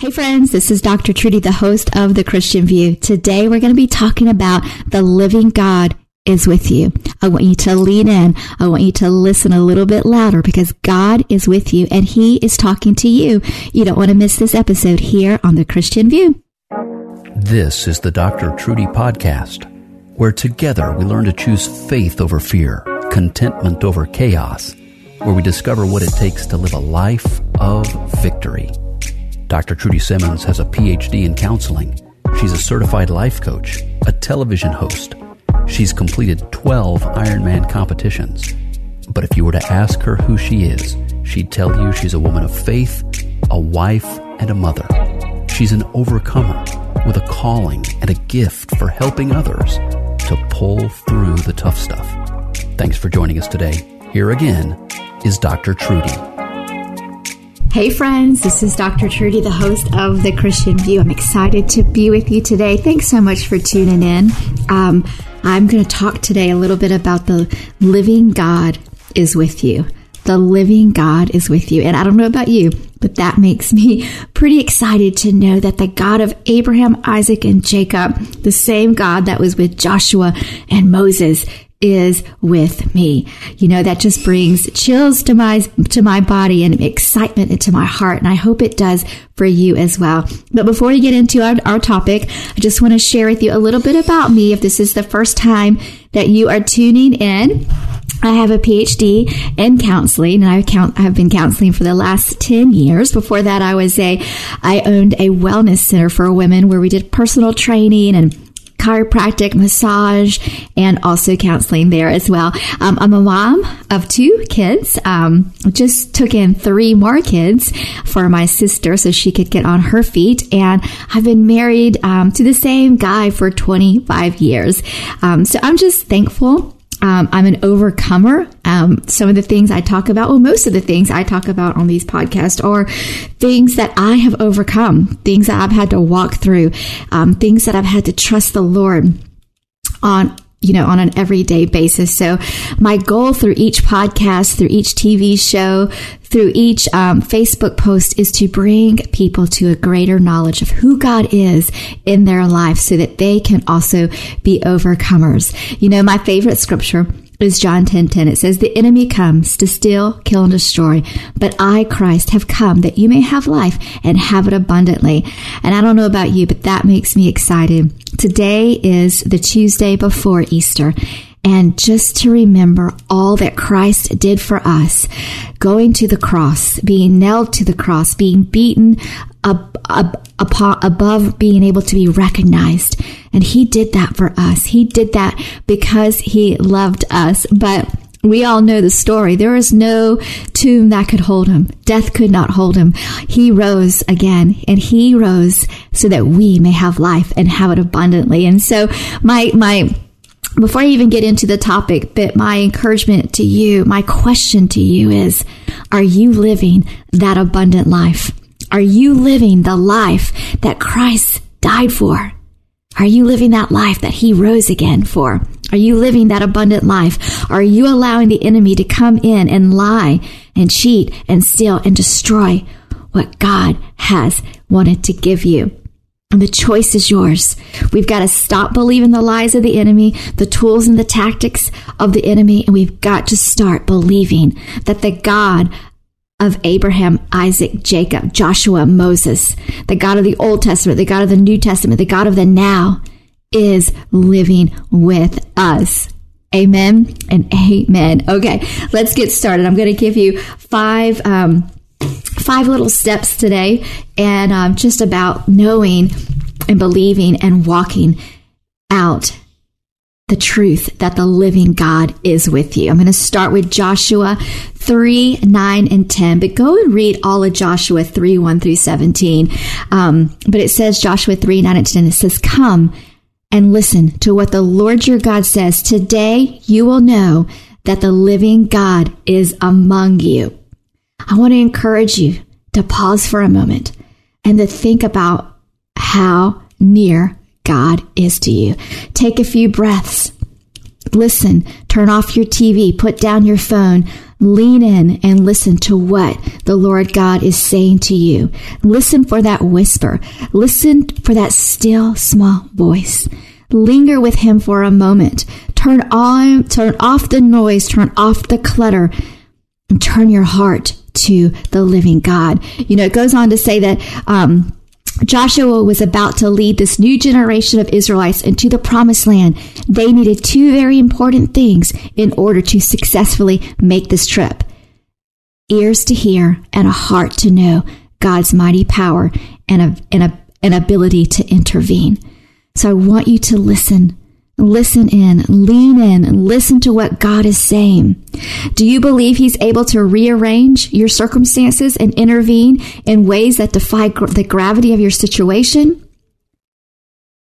Hey friends, this is Dr. Trudy, the host of The Christian View. Today we're going to be talking about the living God is with you. I want you to lean in. I want you to listen a little bit louder because God is with you and He is talking to you. You don't want to miss this episode here on The Christian View. This is the Dr. Trudy Podcast, where together we learn to choose faith over fear, contentment over chaos, where we discover what it takes to live a life of victory. Dr. Trudy Simmons has a PhD in counseling. She's a certified life coach, a television host. She's completed 12 Ironman competitions. But if you were to ask her who she is, she'd tell you she's a woman of faith, a wife, and a mother. She's an overcomer with a calling and a gift for helping others to pull through the tough stuff. Thanks for joining us today. Here again is Dr. Trudy. Hey friends, this is Dr. Trudy, the host of The Christian View. I'm excited to be with you today. Thanks so much for tuning in. Um, I'm going to talk today a little bit about the living God is with you. The living God is with you. And I don't know about you, but that makes me pretty excited to know that the God of Abraham, Isaac, and Jacob, the same God that was with Joshua and Moses, is with me. You know, that just brings chills to my, to my body and excitement into my heart. And I hope it does for you as well. But before we get into our, our topic, I just want to share with you a little bit about me. If this is the first time that you are tuning in, I have a PhD in counseling and I count, I've been counseling for the last 10 years. Before that, I was a, I owned a wellness center for women where we did personal training and chiropractic, massage, and also counseling there as well. Um, I'm a mom of two kids. Um, just took in three more kids for my sister so she could get on her feet. And I've been married um, to the same guy for 25 years. Um, so I'm just thankful um, I'm an overcomer. Um, some of the things I talk about, well, most of the things I talk about on these podcasts are things that I have overcome, things that I've had to walk through, um, things that I've had to trust the Lord on you know, on an everyday basis. So my goal through each podcast, through each TV show, through each um, Facebook post is to bring people to a greater knowledge of who God is in their life so that they can also be overcomers. You know, my favorite scripture is John 10 10. It says, The enemy comes to steal, kill, and destroy, but I, Christ, have come that you may have life and have it abundantly. And I don't know about you, but that makes me excited. Today is the Tuesday before Easter. And just to remember all that Christ did for us, going to the cross, being nailed to the cross, being beaten ab- ab- above being able to be recognized. And he did that for us. He did that because he loved us. But we all know the story. There is no tomb that could hold him. Death could not hold him. He rose again and he rose so that we may have life and have it abundantly. And so my, my, before I even get into the topic, but my encouragement to you, my question to you is, are you living that abundant life? Are you living the life that Christ died for? Are you living that life that he rose again for? Are you living that abundant life? Are you allowing the enemy to come in and lie and cheat and steal and destroy what God has wanted to give you? And the choice is yours. We've got to stop believing the lies of the enemy, the tools and the tactics of the enemy, and we've got to start believing that the God of Abraham, Isaac, Jacob, Joshua, Moses, the God of the Old Testament, the God of the New Testament, the God of the now is living with us. Amen and amen. Okay, let's get started. I'm going to give you five, um, five little steps today and um, just about knowing and believing and walking out the truth that the living God is with you. I'm going to start with Joshua 3, 9, and 10, but go and read all of Joshua 3, 1 through 17. Um, but it says, Joshua 3, 9, and 10, it says, Come and listen to what the Lord your God says. Today you will know that the living God is among you. I want to encourage you to pause for a moment and to think about how near God is to you. Take a few breaths. Listen, turn off your TV, put down your phone, lean in and listen to what the Lord God is saying to you. Listen for that whisper. Listen for that still small voice. Linger with him for a moment. Turn on, turn off the noise, turn off the clutter, and turn your heart to the living God. You know, it goes on to say that, um, Joshua was about to lead this new generation of Israelites into the promised land. They needed two very important things in order to successfully make this trip. Ears to hear and a heart to know God's mighty power and a, and a, an ability to intervene. So I want you to listen Listen in, lean in, listen to what God is saying. Do you believe He's able to rearrange your circumstances and intervene in ways that defy gr- the gravity of your situation?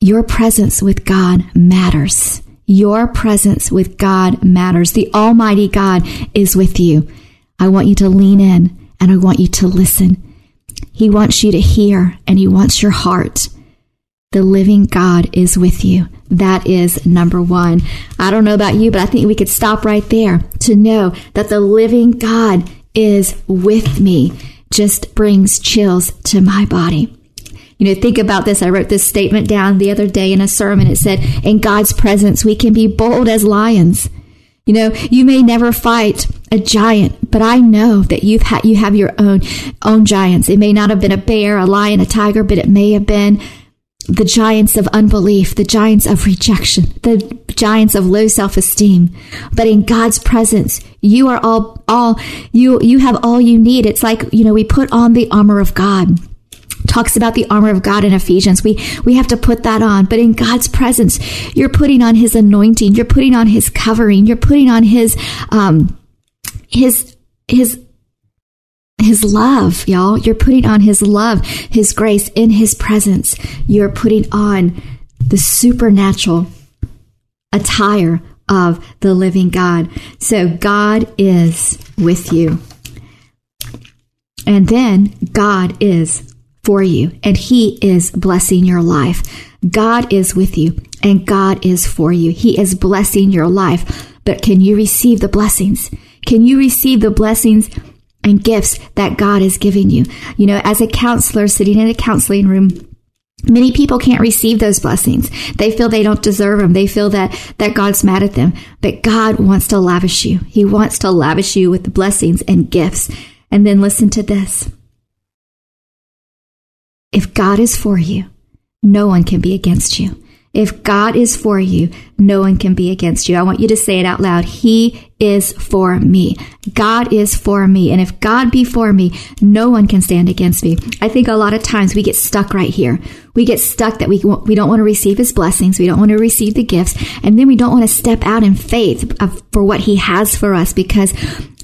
Your presence with God matters. Your presence with God matters. The Almighty God is with you. I want you to lean in and I want you to listen. He wants you to hear and He wants your heart. The living God is with you. That is number one. I don't know about you, but I think we could stop right there to know that the living God is with me just brings chills to my body. You know, think about this. I wrote this statement down the other day in a sermon. It said, in God's presence, we can be bold as lions. You know, you may never fight a giant, but I know that you've had, you have your own, own giants. It may not have been a bear, a lion, a tiger, but it may have been the giants of unbelief, the giants of rejection, the giants of low self-esteem. But in God's presence, you are all, all, you, you have all you need. It's like, you know, we put on the armor of God. Talks about the armor of God in Ephesians. We, we have to put that on. But in God's presence, you're putting on His anointing. You're putting on His covering. You're putting on His, um, His, His his love, y'all. You're putting on his love, his grace in his presence. You're putting on the supernatural attire of the living God. So God is with you. And then God is for you and he is blessing your life. God is with you and God is for you. He is blessing your life. But can you receive the blessings? Can you receive the blessings and gifts that God is giving you. You know, as a counselor sitting in a counseling room, Many people can't receive those blessings. They feel they don't deserve them. They feel that, that God's mad at them. But God wants to lavish you. He wants to lavish you with the blessings and gifts. And then listen to this. If God is for you, no one can be against you. If God is for you, no one can be against you. I want you to say it out loud. He is for me. God is for me. And if God be for me, no one can stand against me. I think a lot of times we get stuck right here. We get stuck that we, we don't want to receive his blessings. We don't want to receive the gifts. And then we don't want to step out in faith of, for what he has for us because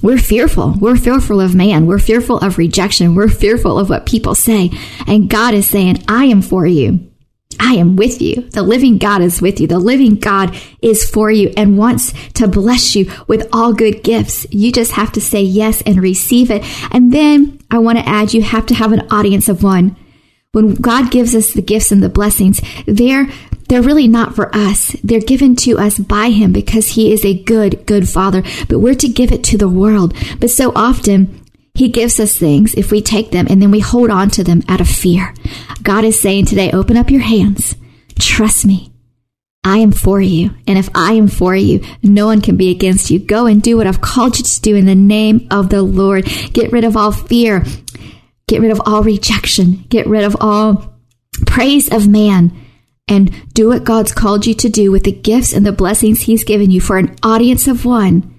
we're fearful. We're fearful of man. We're fearful of rejection. We're fearful of what people say. And God is saying, I am for you. I am with you. The living God is with you. The living God is for you and wants to bless you with all good gifts. You just have to say yes and receive it. And then I want to add, you have to have an audience of one. When God gives us the gifts and the blessings, they're, they're really not for us. They're given to us by Him because He is a good, good Father. But we're to give it to the world. But so often he gives us things if we take them and then we hold on to them out of fear. God is saying today, open up your hands. Trust me. I am for you. And if I am for you, no one can be against you. Go and do what I've called you to do in the name of the Lord. Get rid of all fear. Get rid of all rejection. Get rid of all praise of man and do what God's called you to do with the gifts and the blessings he's given you for an audience of one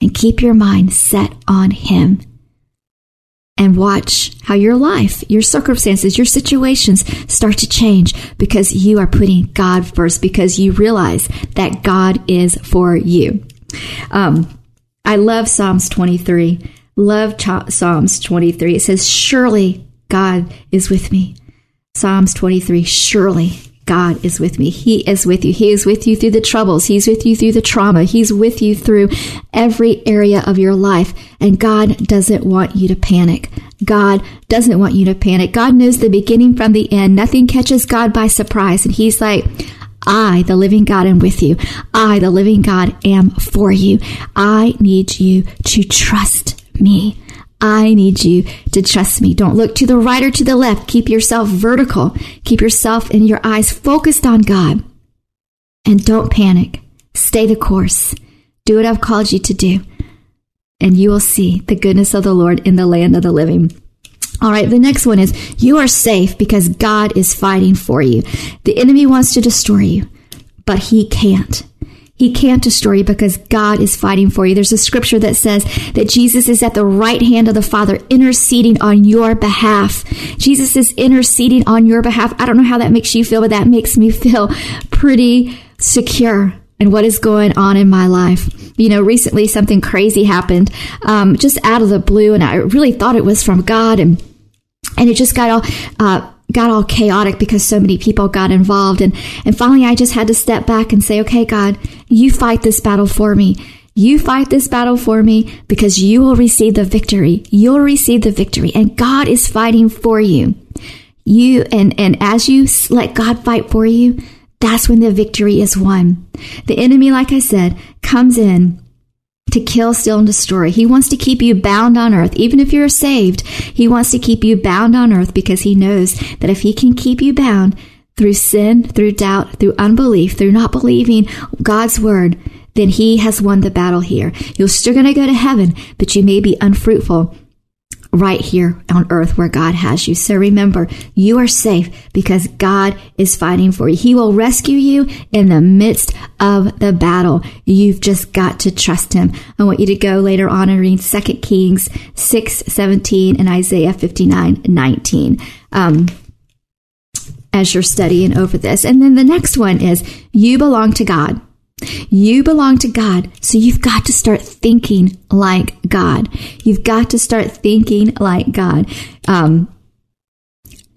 and keep your mind set on him and watch how your life, your circumstances, your situations start to change because you are putting God first, because you realize that God is for you. Um, I love Psalms 23. Love Psalms 23. It says, Surely God is with me. Psalms 23. Surely God is with me. He is with you. He is with you through the troubles. He's with you through the trauma. He's with you through every area of your life. And God doesn't want you to panic. God doesn't want you to panic. God knows the beginning from the end. Nothing catches God by surprise. And He's like, I, the living God, am with you. I, the living God, am for you. I need you to trust me. I need you to trust me. Don't look to the right or to the left. Keep yourself vertical. Keep yourself and your eyes focused on God. And don't panic. Stay the course. Do what I've called you to do. And you will see the goodness of the Lord in the land of the living. All right, the next one is you are safe because God is fighting for you. The enemy wants to destroy you, but he can't. He can't destroy you because God is fighting for you. There's a scripture that says that Jesus is at the right hand of the Father interceding on your behalf. Jesus is interceding on your behalf. I don't know how that makes you feel, but that makes me feel pretty secure and what is going on in my life. You know, recently something crazy happened, um, just out of the blue, and I really thought it was from God, and and it just got all uh, got all chaotic because so many people got involved. And, and finally, I just had to step back and say, okay, God, you fight this battle for me. You fight this battle for me because you will receive the victory. You'll receive the victory and God is fighting for you. You, and, and as you let God fight for you, that's when the victory is won. The enemy, like I said, comes in to kill, steal, and destroy. He wants to keep you bound on earth. Even if you're saved, he wants to keep you bound on earth because he knows that if he can keep you bound through sin, through doubt, through unbelief, through not believing God's word, then he has won the battle here. You're still going to go to heaven, but you may be unfruitful right here on earth where God has you. So remember, you are safe because God is fighting for you. He will rescue you in the midst of the battle. You've just got to trust him. I want you to go later on and read 2 Kings 6, 17 and Isaiah 59, 19. Um, as you're studying over this. And then the next one is you belong to God. You belong to God, so you've got to start thinking like God. You've got to start thinking like God. Um,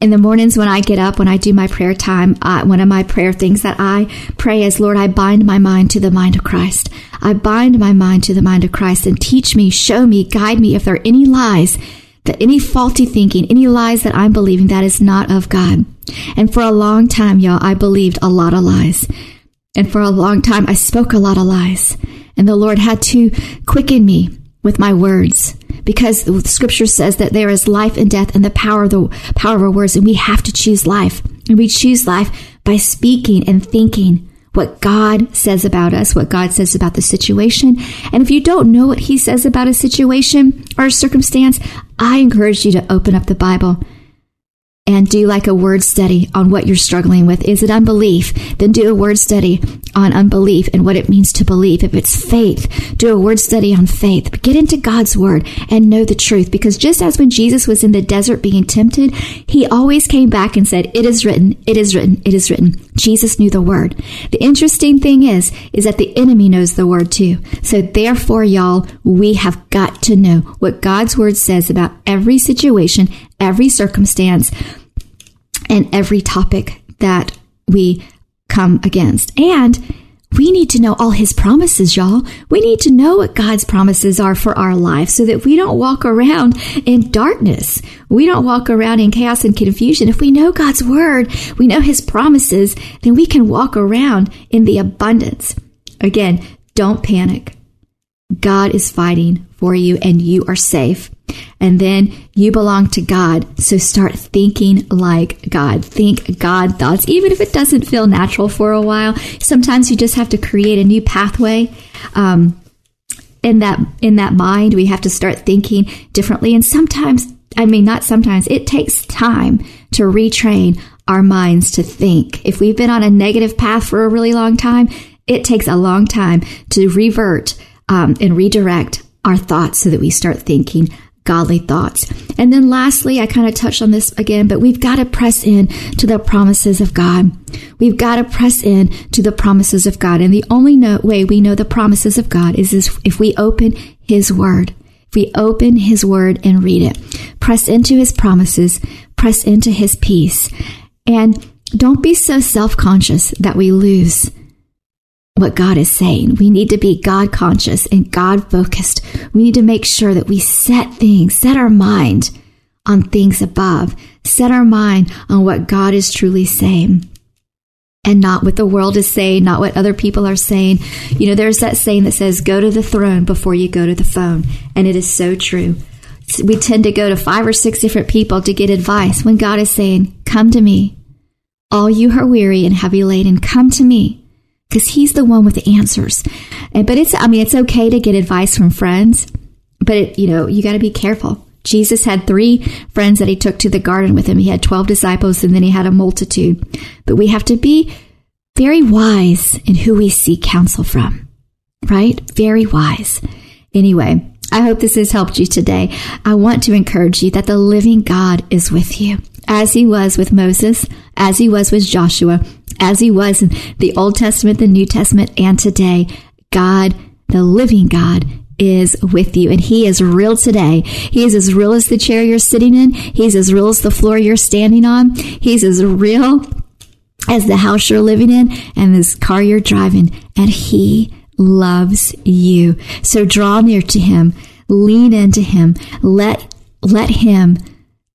in the mornings when I get up, when I do my prayer time, uh, one of my prayer things that I pray is, Lord, I bind my mind to the mind of Christ. I bind my mind to the mind of Christ and teach me, show me, guide me if there are any lies, that any faulty thinking, any lies that I'm believing that is not of God. And for a long time, y'all, I believed a lot of lies. And for a long time, I spoke a lot of lies. And the Lord had to quicken me with my words because the scripture says that there is life and death and the power of the power of our words. And we have to choose life. And we choose life by speaking and thinking what God says about us, what God says about the situation. And if you don't know what he says about a situation or a circumstance, I encourage you to open up the Bible and do like a word study on what you're struggling with. Is it unbelief? Then do a word study on unbelief and what it means to believe. If it's faith, do a word study on faith. Get into God's word and know the truth because just as when Jesus was in the desert being tempted, he always came back and said, it is written, it is written, it is written. Jesus knew the word. The interesting thing is, is that the enemy knows the word too. So therefore, y'all, we have got to know what God's word says about every situation, every circumstance, and every topic that we come against. And we need to know all his promises, y'all. We need to know what God's promises are for our life so that we don't walk around in darkness. We don't walk around in chaos and confusion. If we know God's word, we know his promises, then we can walk around in the abundance. Again, don't panic. God is fighting for you and you are safe. And then you belong to God. So start thinking like God. Think God thoughts, even if it doesn't feel natural for a while. Sometimes you just have to create a new pathway. Um, in that in that mind, we have to start thinking differently. And sometimes, I mean, not sometimes, it takes time to retrain our minds to think. If we've been on a negative path for a really long time, it takes a long time to revert um, and redirect our thoughts so that we start thinking godly thoughts. And then lastly, I kind of touched on this again, but we've got to press in to the promises of God. We've got to press in to the promises of God. And the only no- way we know the promises of God is if we open His Word. If we open His Word and read it, press into His promises, press into His peace. And don't be so self conscious that we lose what God is saying. We need to be God conscious and God focused. We need to make sure that we set things, set our mind on things above, set our mind on what God is truly saying and not what the world is saying, not what other people are saying. You know, there's that saying that says, go to the throne before you go to the phone. And it is so true. We tend to go to five or six different people to get advice when God is saying, come to me. All you who are weary and heavy laden, come to me because he's the one with the answers. And, but it's, I mean, it's okay to get advice from friends, but it, you know, you got to be careful. Jesus had three friends that he took to the garden with him. He had 12 disciples and then he had a multitude. But we have to be very wise in who we seek counsel from, right? Very wise. Anyway, I hope this has helped you today. I want to encourage you that the living God is with you as he was with Moses, as he was with Joshua, as he was in the Old Testament, the New Testament, and today. God, the living God, is with you and he is real today. He is as real as the chair you're sitting in. He's as real as the floor you're standing on. He's as real as the house you're living in and this car you're driving. And he loves you. So draw near to him, lean into him, let, let him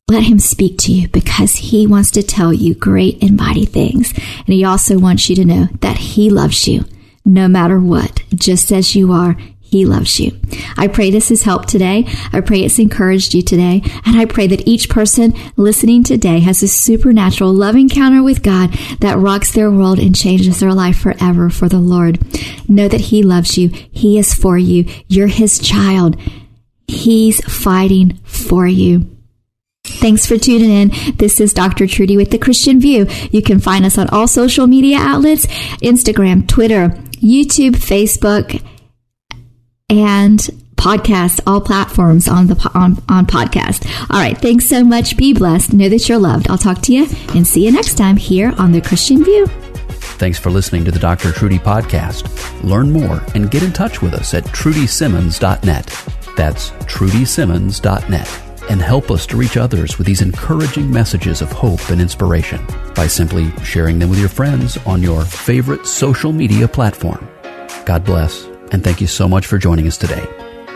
let him speak to you because he wants to tell you great and mighty things. And he also wants you to know that he loves you no matter what, just as you are. He loves you. I pray this has helped today. I pray it's encouraged you today. And I pray that each person listening today has a supernatural love encounter with God that rocks their world and changes their life forever for the Lord. Know that He loves you. He is for you. You're His child. He's fighting for you. Thanks for tuning in. This is Dr. Trudy with the Christian View. You can find us on all social media outlets Instagram, Twitter, YouTube, Facebook, and podcasts, all platforms on the on, on podcast. All right, thanks so much. Be blessed. Know that you're loved. I'll talk to you and see you next time here on the Christian View. Thanks for listening to the Dr. Trudy podcast. Learn more and get in touch with us at trudysimmons.net. That's trudysimmons.net and help us to reach others with these encouraging messages of hope and inspiration by simply sharing them with your friends on your favorite social media platform. God bless, and thank you so much for joining us today.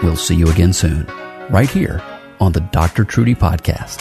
We'll see you again soon, right here on the Dr. Trudy Podcast.